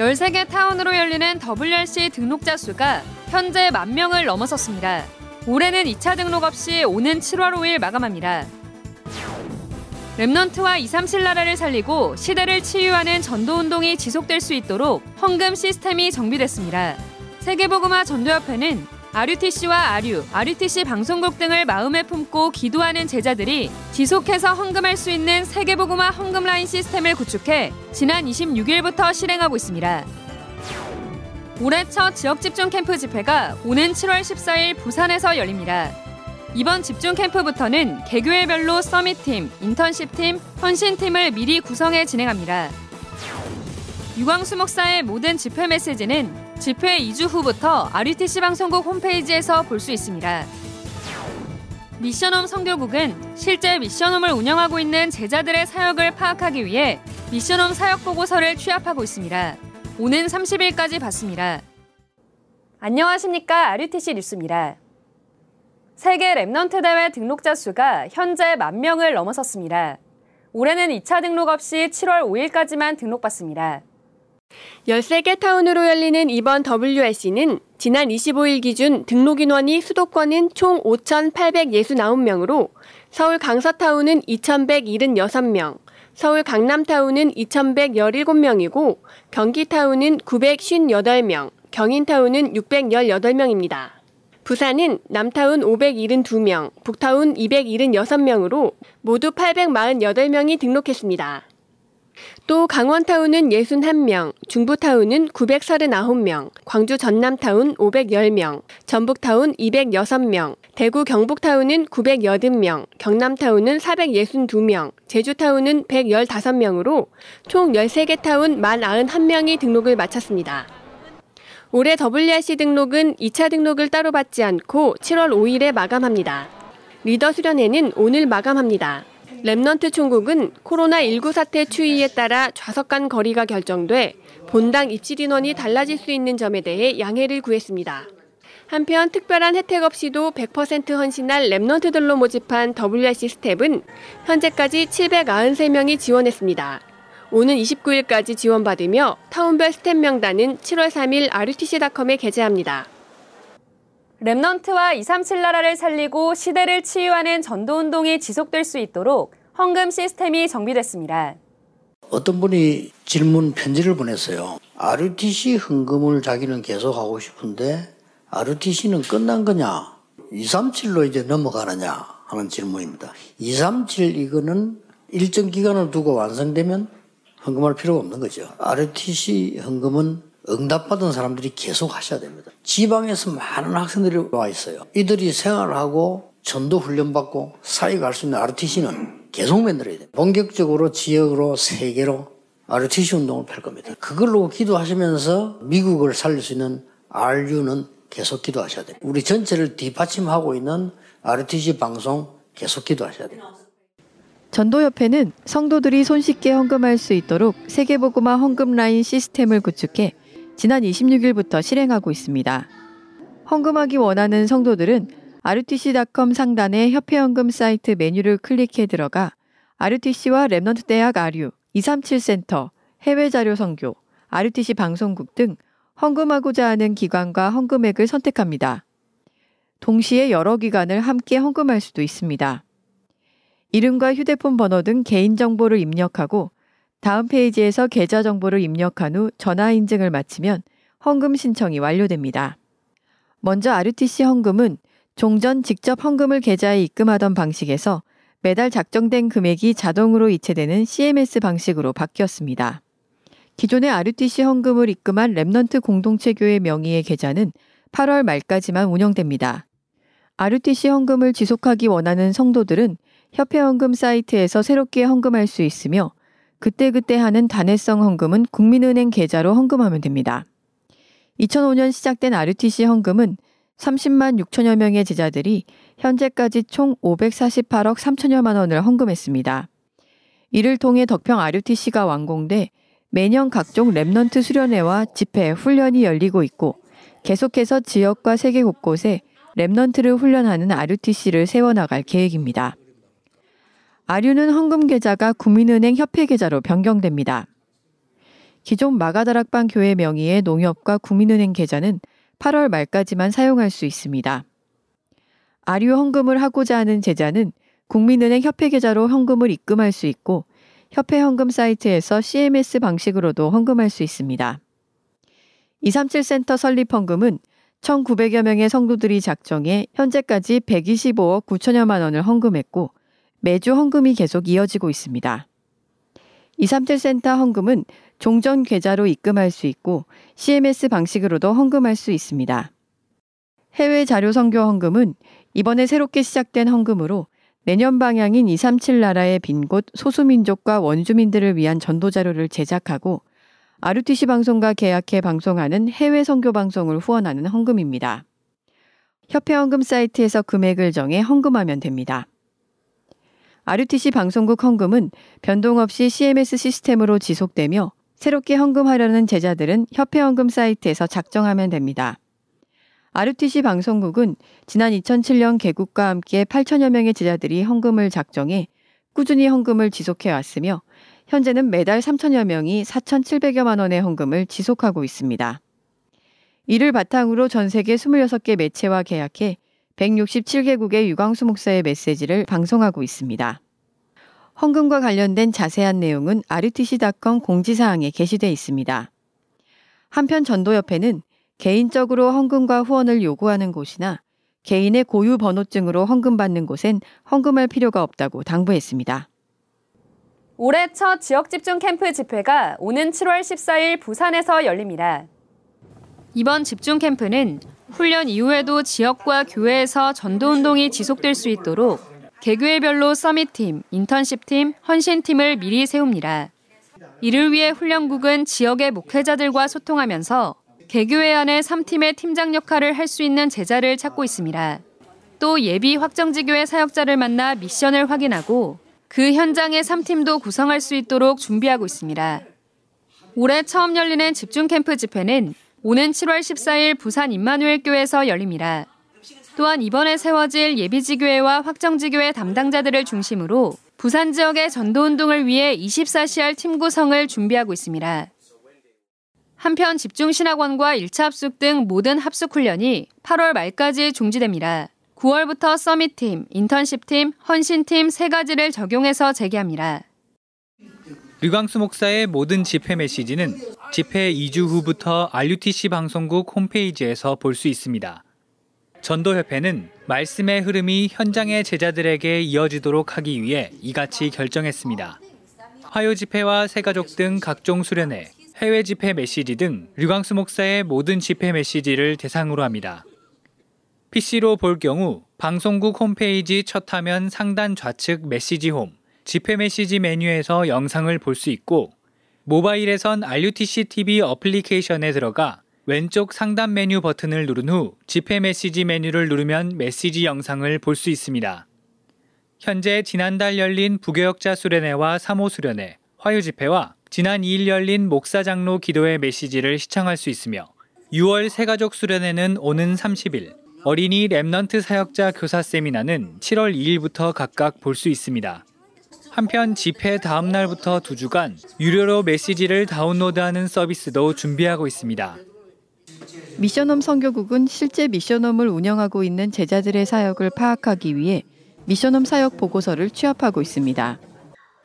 13개 타운으로 열리는 WRC 등록자 수가 현재 만 명을 넘어섰습니다. 올해는 2차 등록 없이 오는 7월 5일 마감합니다. 랩넌트와 237 나라를 살리고 시대를 치유하는 전도운동이 지속될 수 있도록 헌금 시스템이 정비됐습니다. 세계보그마 전도협회는 RUTC와 RU, RUTC 방송국 등을 마음에 품고 기도하는 제자들이 지속해서 헌금할 수 있는 세계보그마 헌금 라인 시스템을 구축해 지난 26일부터 실행하고 있습니다. 올해 첫 지역 집중 캠프 집회가 오는 7월 14일 부산에서 열립니다. 이번 집중 캠프부터는 개교회별로 서밋팀, 인턴십팀, 헌신팀을 미리 구성해 진행합니다. 유광수 목사의 모든 집회 메시지는 집회 2주 후부터 RUTC 방송국 홈페이지에서 볼 수 있습니다. 미션홈 성교국은 실제 미션홈을 운영하고 있는 제자들의 사역을 파악하기 위해 Mission Home 사역 보고서를 취합하고 있습니다. 오는 30일까지 받습니다. 안녕하십니까. RUTC 뉴스입니다. 세계 Remnant 대회 등록자 수가 현재 만 명을 넘어섰습니다. 올해는 2차 등록 없이 7월 5일까지만 등록받습니다. 13개 타운으로 열리는 이번 WRC는 지난 25일 기준 등록 인원이 수도권은 총 5,869명으로 서울 강서타운은 2,176명, 서울 강남타운은 2,117명이고 경기타운은 958명, 경인타운은 618명입니다. 부산은 남타운 572명, 북타운 276명으로 모두 848명이 등록했습니다. 또 강원타운은 61명, 중부타운은 939명, 광주 전남타운 510명, 전북타운 206명, 대구 경북타운은 980명, 경남타운은 462명, 제주타운은 115명으로 총 13개 타운 41명이 등록을 마쳤습니다. 올해 WRC 등록은 2차 등록을 따로 받지 않고 7월 5일에 마감합니다. 리더 수련회는 오늘 마감합니다. Remnant 총국은 코로나19 사태 추이에 따라 좌석 간 거리가 결정돼 본당 입실 인원이 달라질 수 있는 점에 대해 양해를 구했습니다. 한편 특별한 혜택 없이도 100% 헌신할 Remnant들로 모집한 WRC 스텝은 현재까지 793명이 지원했습니다. 오는 29일까지 지원받으며 타운별 스텝 명단은 7월 3일 RUTC.com에 게재합니다. Remnant와 237 나라를 살리고 시대를 치유하는 전도운동이 지속될 수 있도록 헌금 시스템이 정비됐습니다. 어떤 분이 질문 편지를 보냈어요. RUTC 헌금을 자기는 계속 하고 싶은데 RUTC는 끝난 거냐? 237로 이제 넘어가느냐? 하는 질문입니다. 237 이거는 일정 기간을 두고 완성되면 헌금할 필요가 없는 거죠. RUTC 헌금은 응답받은 사람들이 계속 하셔야 됩니다. 지방에서 많은 학생들이 와 있어요. 이들이 생활하고 전도 훈련받고 사회 갈수 있는 RTC는 계속 만들어야 돼요. 본격적으로 지역으로 세계로 RTC 운동을 펼 겁니다. 그걸로 기도하시면서 미국을 살릴 수 있는 RU는 계속 기도하셔야 돼요. 우리 전체를 뒷받침하고 있는 RUTC 방송 계속 기도하셔야 돼요. 전도협회는 성도들이 손쉽게 헌금할 수 있도록 세계복음화 헌금 라인 시스템을 구축해 지난 26일부터 실행하고 있습니다. 헌금하기 원하는 성도들은 rutc.com 상단의 협회헌금 사이트 메뉴를 클릭해 들어가 RUTC와 Remnant 대학 RU, 237센터, 해외자료 선교, RUTC 방송국 등 헌금하고자 하는 기관과 헌금액을 선택합니다. 동시에 여러 기관을 함께 헌금할 수도 있습니다. 이름과 휴대폰 번호 등 개인정보를 입력하고 다음 페이지에서 계좌 정보를 입력한 후 전화 인증을 마치면 헌금 신청이 완료됩니다. 먼저 RUTC 헌금은 종전 직접 헌금을 계좌에 입금하던 방식에서 매달 작정된 금액이 자동으로 이체되는 CMS 방식으로 바뀌었습니다. 기존의 RUTC 헌금을 입금한 Remnant 공동체교회 명의의 계좌는 8월 말까지만 운영됩니다. RUTC 헌금을 지속하기 원하는 성도들은 협회 헌금 사이트에서 새롭게 헌금할 수 있으며 그때그때 하는 단회성 헌금은 국민은행 계좌로 헌금하면 됩니다. 2005년 시작된 RUTC 헌금은 30만 6천여 명의 제자들이 현재까지 총 548억 3천여만 원을 헌금했습니다. 이를 통해 덕평 RUTC가 완공돼 매년 각종 Remnant 수련회와 집회, 훈련이 열리고 있고 계속해서 지역과 세계 곳곳에 Remnant를 훈련하는 RUTC를 세워나갈 계획입니다. RU는 헌금 계좌가 국민은행 협회 계좌로 변경됩니다. 기존 마가다락방 교회 명의의 농협과 국민은행 계좌는 8월 말까지만 사용할 수 있습니다. RU 헌금을 하고자 하는 제자는 국민은행 협회 계좌로 헌금을 입금할 수 있고 협회 헌금 사이트에서 CMS 방식으로도 헌금할 수 있습니다. 237 센터 설립 헌금은 1,900여 명의 성도들이 작정해 현재까지 125억 9천여만 원을 헌금했고 매주 헌금이 계속 이어지고 있습니다. 237 센터 헌금은 종전 계좌로 입금할 수 있고 CMS 방식으로도 헌금할 수 있습니다. 해외 자료 선교 헌금은 이번에 새롭게 시작된 헌금으로 내년 방향인 237 나라의 빈 곳 소수민족과 원주민들을 위한 전도 자료를 제작하고 RUTC 방송과 계약해 방송하는 해외 선교 방송을 후원하는 헌금입니다. 협회 헌금 사이트에서 금액을 정해 헌금하면 됩니다. RUTC 방송국 헌금은 변동 없이 CMS 시스템으로 지속되며 새롭게 헌금하려는 제자들은 협회 헌금 사이트에서 작정하면 됩니다. RUTC 방송국은 지난 2007년 개국과 함께 8천여 명의 제자들이 헌금을 작정해 꾸준히 헌금을 지속해 왔으며 현재는 매달 3천여 명이 4,700여만 원의 헌금을 지속하고 있습니다. 이를 바탕으로 전 세계 26개 매체와 계약해 167개국의 유광수 목사의 메시지를 방송하고 있습니다. 헌금과 관련된 자세한 내용은 rtc.com 공지사항에 게시되어 있습니다. 한편 전도협회는 개인적으로 헌금과 후원을 요구하는 곳이나 개인의 고유 번호증으로 헌금받는 곳엔 헌금할 필요가 없다고 당부했습니다. 올해 첫 지역 집중 캠프 집회가 오는 7월 14일 부산에서 열립니다. 이번 집중 캠프는 훈련 이후에도 지역과 교회에서 전도 운동이 지속될 수 있도록 개교회별로 서밋팀, 인턴십팀, 헌신팀을 미리 세웁니다. 이를 위해 훈련국은 지역의 목회자들과 소통하면서 개교회 안에 3팀의 팀장 역할을 할 수 있는 제자를 찾고 있습니다. 또 예비 확정지교회 사역자를 만나 미션을 확인하고 그 현장의 3팀도 구성할 수 있도록 준비하고 있습니다. 올해 처음 열리는 집중 캠프 집회는 오는 7월 14일 부산 임마누엘 교회에서 열립니다. 또한 이번에 세워질 예비지교회와 확정지교회 담당자들을 중심으로 부산 지역의 전도운동을 위해 24시할 팀 구성을 준비하고 있습니다. 한편 집중신학원과 1차 합숙 등 모든 합숙 훈련이 8월 말까지 중지됩니다. 9월부터 서밋팀, 인턴십팀, 헌신팀 세 가지를 적용해서 재개합니다. 류광수 목사의 모든 집회 메시지는 집회 2주 후부터 RUTC 방송국 홈페이지에서 볼 수 있습니다. 전도협회는 말씀의 흐름이 현장의 제자들에게 이어지도록 하기 위해 이같이 결정했습니다. 화요 집회와 새가족 등 각종 수련회, 해외 집회 메시지 등 류광수 목사의 모든 집회 메시지를 대상으로 합니다. PC로 볼 경우 방송국 홈페이지 첫 화면 상단 좌측 메시지 홈, 집회 메시지 메뉴에서 영상을 볼 수 있고 모바일에선 RUTC TV 어플리케이션에 들어가 왼쪽 상단 메뉴 버튼을 누른 후 집회 메시지 메뉴를 누르면 메시지 영상을 볼 수 있습니다. 현재 지난달 열린 부교역자 수련회와 사모 수련회, 화요 집회와 지난 2일 열린 목사 장로 기도회 메시지를 시청할 수 있으며 6월 새가족 수련회는 오는 30일, 어린이 Remnant 사역자 교사 세미나는 7월 2일부터 각각 볼 수 있습니다. 한편 집회 다음 날부터 두 주간 유료로 메시지를 다운로드하는 서비스도 준비하고 있습니다. Mission Home 선교국은 실제 Mission Home을 운영하고 있는 제자들의 사역을 파악하기 위해 미션홈 사역 보고서를 취합하고 있습니다.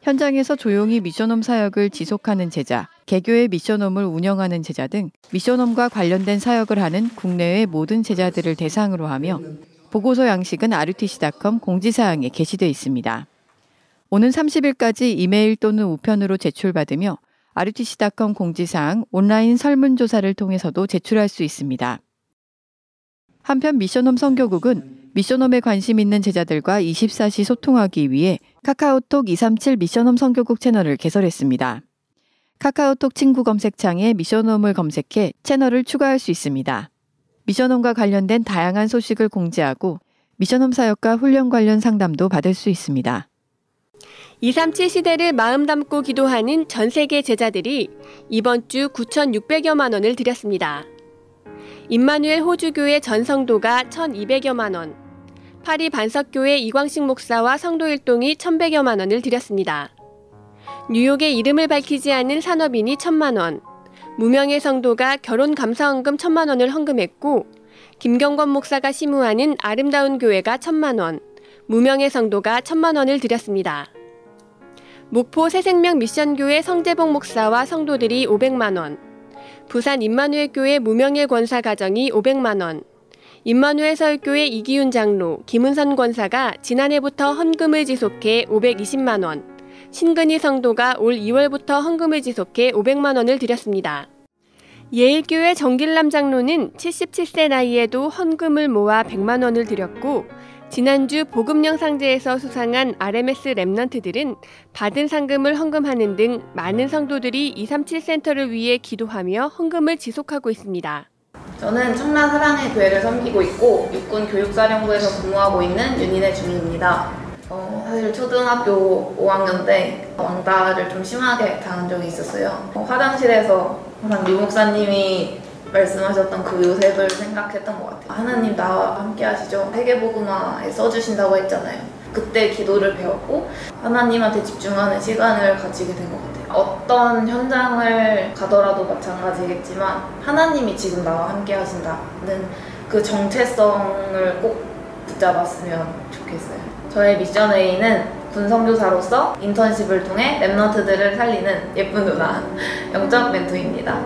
현장에서 조용히 미션홈 사역을 지속하는 제자, 개교의 미션홈을 운영하는 제자 등 미션홈과 관련된 사역을 하는 국내외 모든 제자들을 대상으로 하며 보고서 양식은 rtc.com 공지사항에 게시되어 있습니다. 오는 30일까지 이메일 또는 우편으로 제출받으며 rtc.com 공지사항 온라인 설문조사를 통해서도 제출할 수 있습니다. 한편 미션홈 선교국은 미션홈에 관심 있는 제자들과 24시 소통하기 위해 카카오톡 237 미션홈 선교국 채널을 개설했습니다. 카카오톡 친구 검색창에 미션홈을 검색해 채널을 추가할 수 있습니다. 미션홈과 관련된 다양한 소식을 공지하고 미션홈 사역과 훈련 관련 상담도 받을 수 있습니다. 237 시대를 마음 담고 기도하는 전 세계 제자들이 이번 주 9,600여만 원을 드렸습니다. 임마누엘 호주교회 전성도가 1,200여만 원, 파리 반석교회 이광식 목사와 성도 일동이 1,100여만 원을 드렸습니다. 뉴욕의 이름을 밝히지 않은 산업인이 1,000만 원, 무명의 성도가 결혼 감사헌금 천만 원을 헌금했고 김경건 목사가 시무하는 아름다운 교회가 천만 원, 무명의 성도가 천만 원을 드렸습니다. 목포 새생명 미션교회 성재복 목사와 성도들이 500만 원, 부산 임마누엘 교회 무명의 권사 가정이 500만 원, 임마누엘 서울교회 이기훈 장로, 김은선 권사가 지난해부터 헌금을 지속해 520만 원, 신근희 성도가 올 2월부터 헌금을 지속해 500만 원을 드렸습니다. 예일교회 정길남 장로는 77세 나이에도 헌금을 모아 100만 원을 드렸고 지난주 복음영상제에서 수상한 RMS 랩넌트들은 받은 상금을 헌금하는 등 많은 성도들이 237 센터를 위해 기도하며 헌금을 지속하고 있습니다. 저는 청라 사랑의 교회를 섬기고 있고 육군 교육사령부에서 근무하고 있는 윤인의 주민입니다. 어, 사실 초등학교 5학년 때 왕따를 좀 심하게 당한 적이 있었어요. 어, 화장실에서 항상 류 목사님이 말씀하셨던 그 요셉을 생각했던 것 같아요. 하나님 나와 함께 하시죠. 세계복음화에 써주신다고 했잖아요. 그때 기도를 배웠고 하나님한테 집중하는 시간을 가지게 된 것 같아요. 어떤 현장을 가더라도 마찬가지겠지만 하나님이 지금 나와 함께 하신다는 그 정체성을 꼭 붙잡았으면 좋겠어요. 저의 Mission Way는 군선교사로서 인턴십을 통해 Remnant들을 살리는 예쁜 누나 영적 멘토입니다.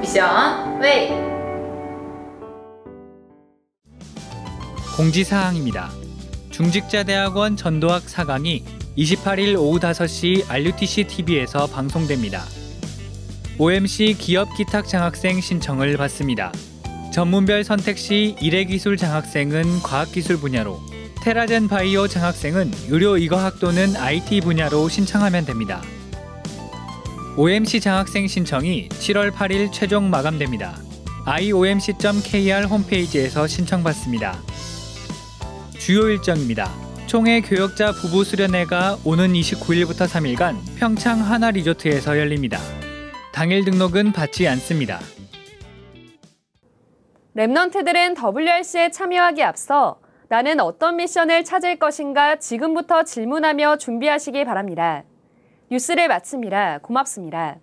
Mission Way! 공지사항입니다. 중직자대학원 전도학 4강이 28일 오후 5시 RUTC TV에서 방송됩니다. OMC 기업 기탁 장학생 신청을 받습니다. 전문별 선택 시 일회기술 장학생은 과학기술 분야로, 테라젠 바이오 장학생은 의료의과학 또는 IT 분야로 신청하면 됩니다. OMC 장학생 신청이 7월 8일 최종 마감됩니다. iomc.kr 홈페이지에서 신청받습니다. 주요 일정입니다. 총회 교역자 부부 수련회가 오는 29일부터 3일간 평창 하나 리조트에서 열립니다. 당일 등록은 받지 않습니다. 랩넌트들은 WRC에 참여하기 앞서 나는 어떤 미션을 찾을 것인가 지금부터 질문하며 준비하시기 바랍니다. 뉴스를 마칩니다. 고맙습니다.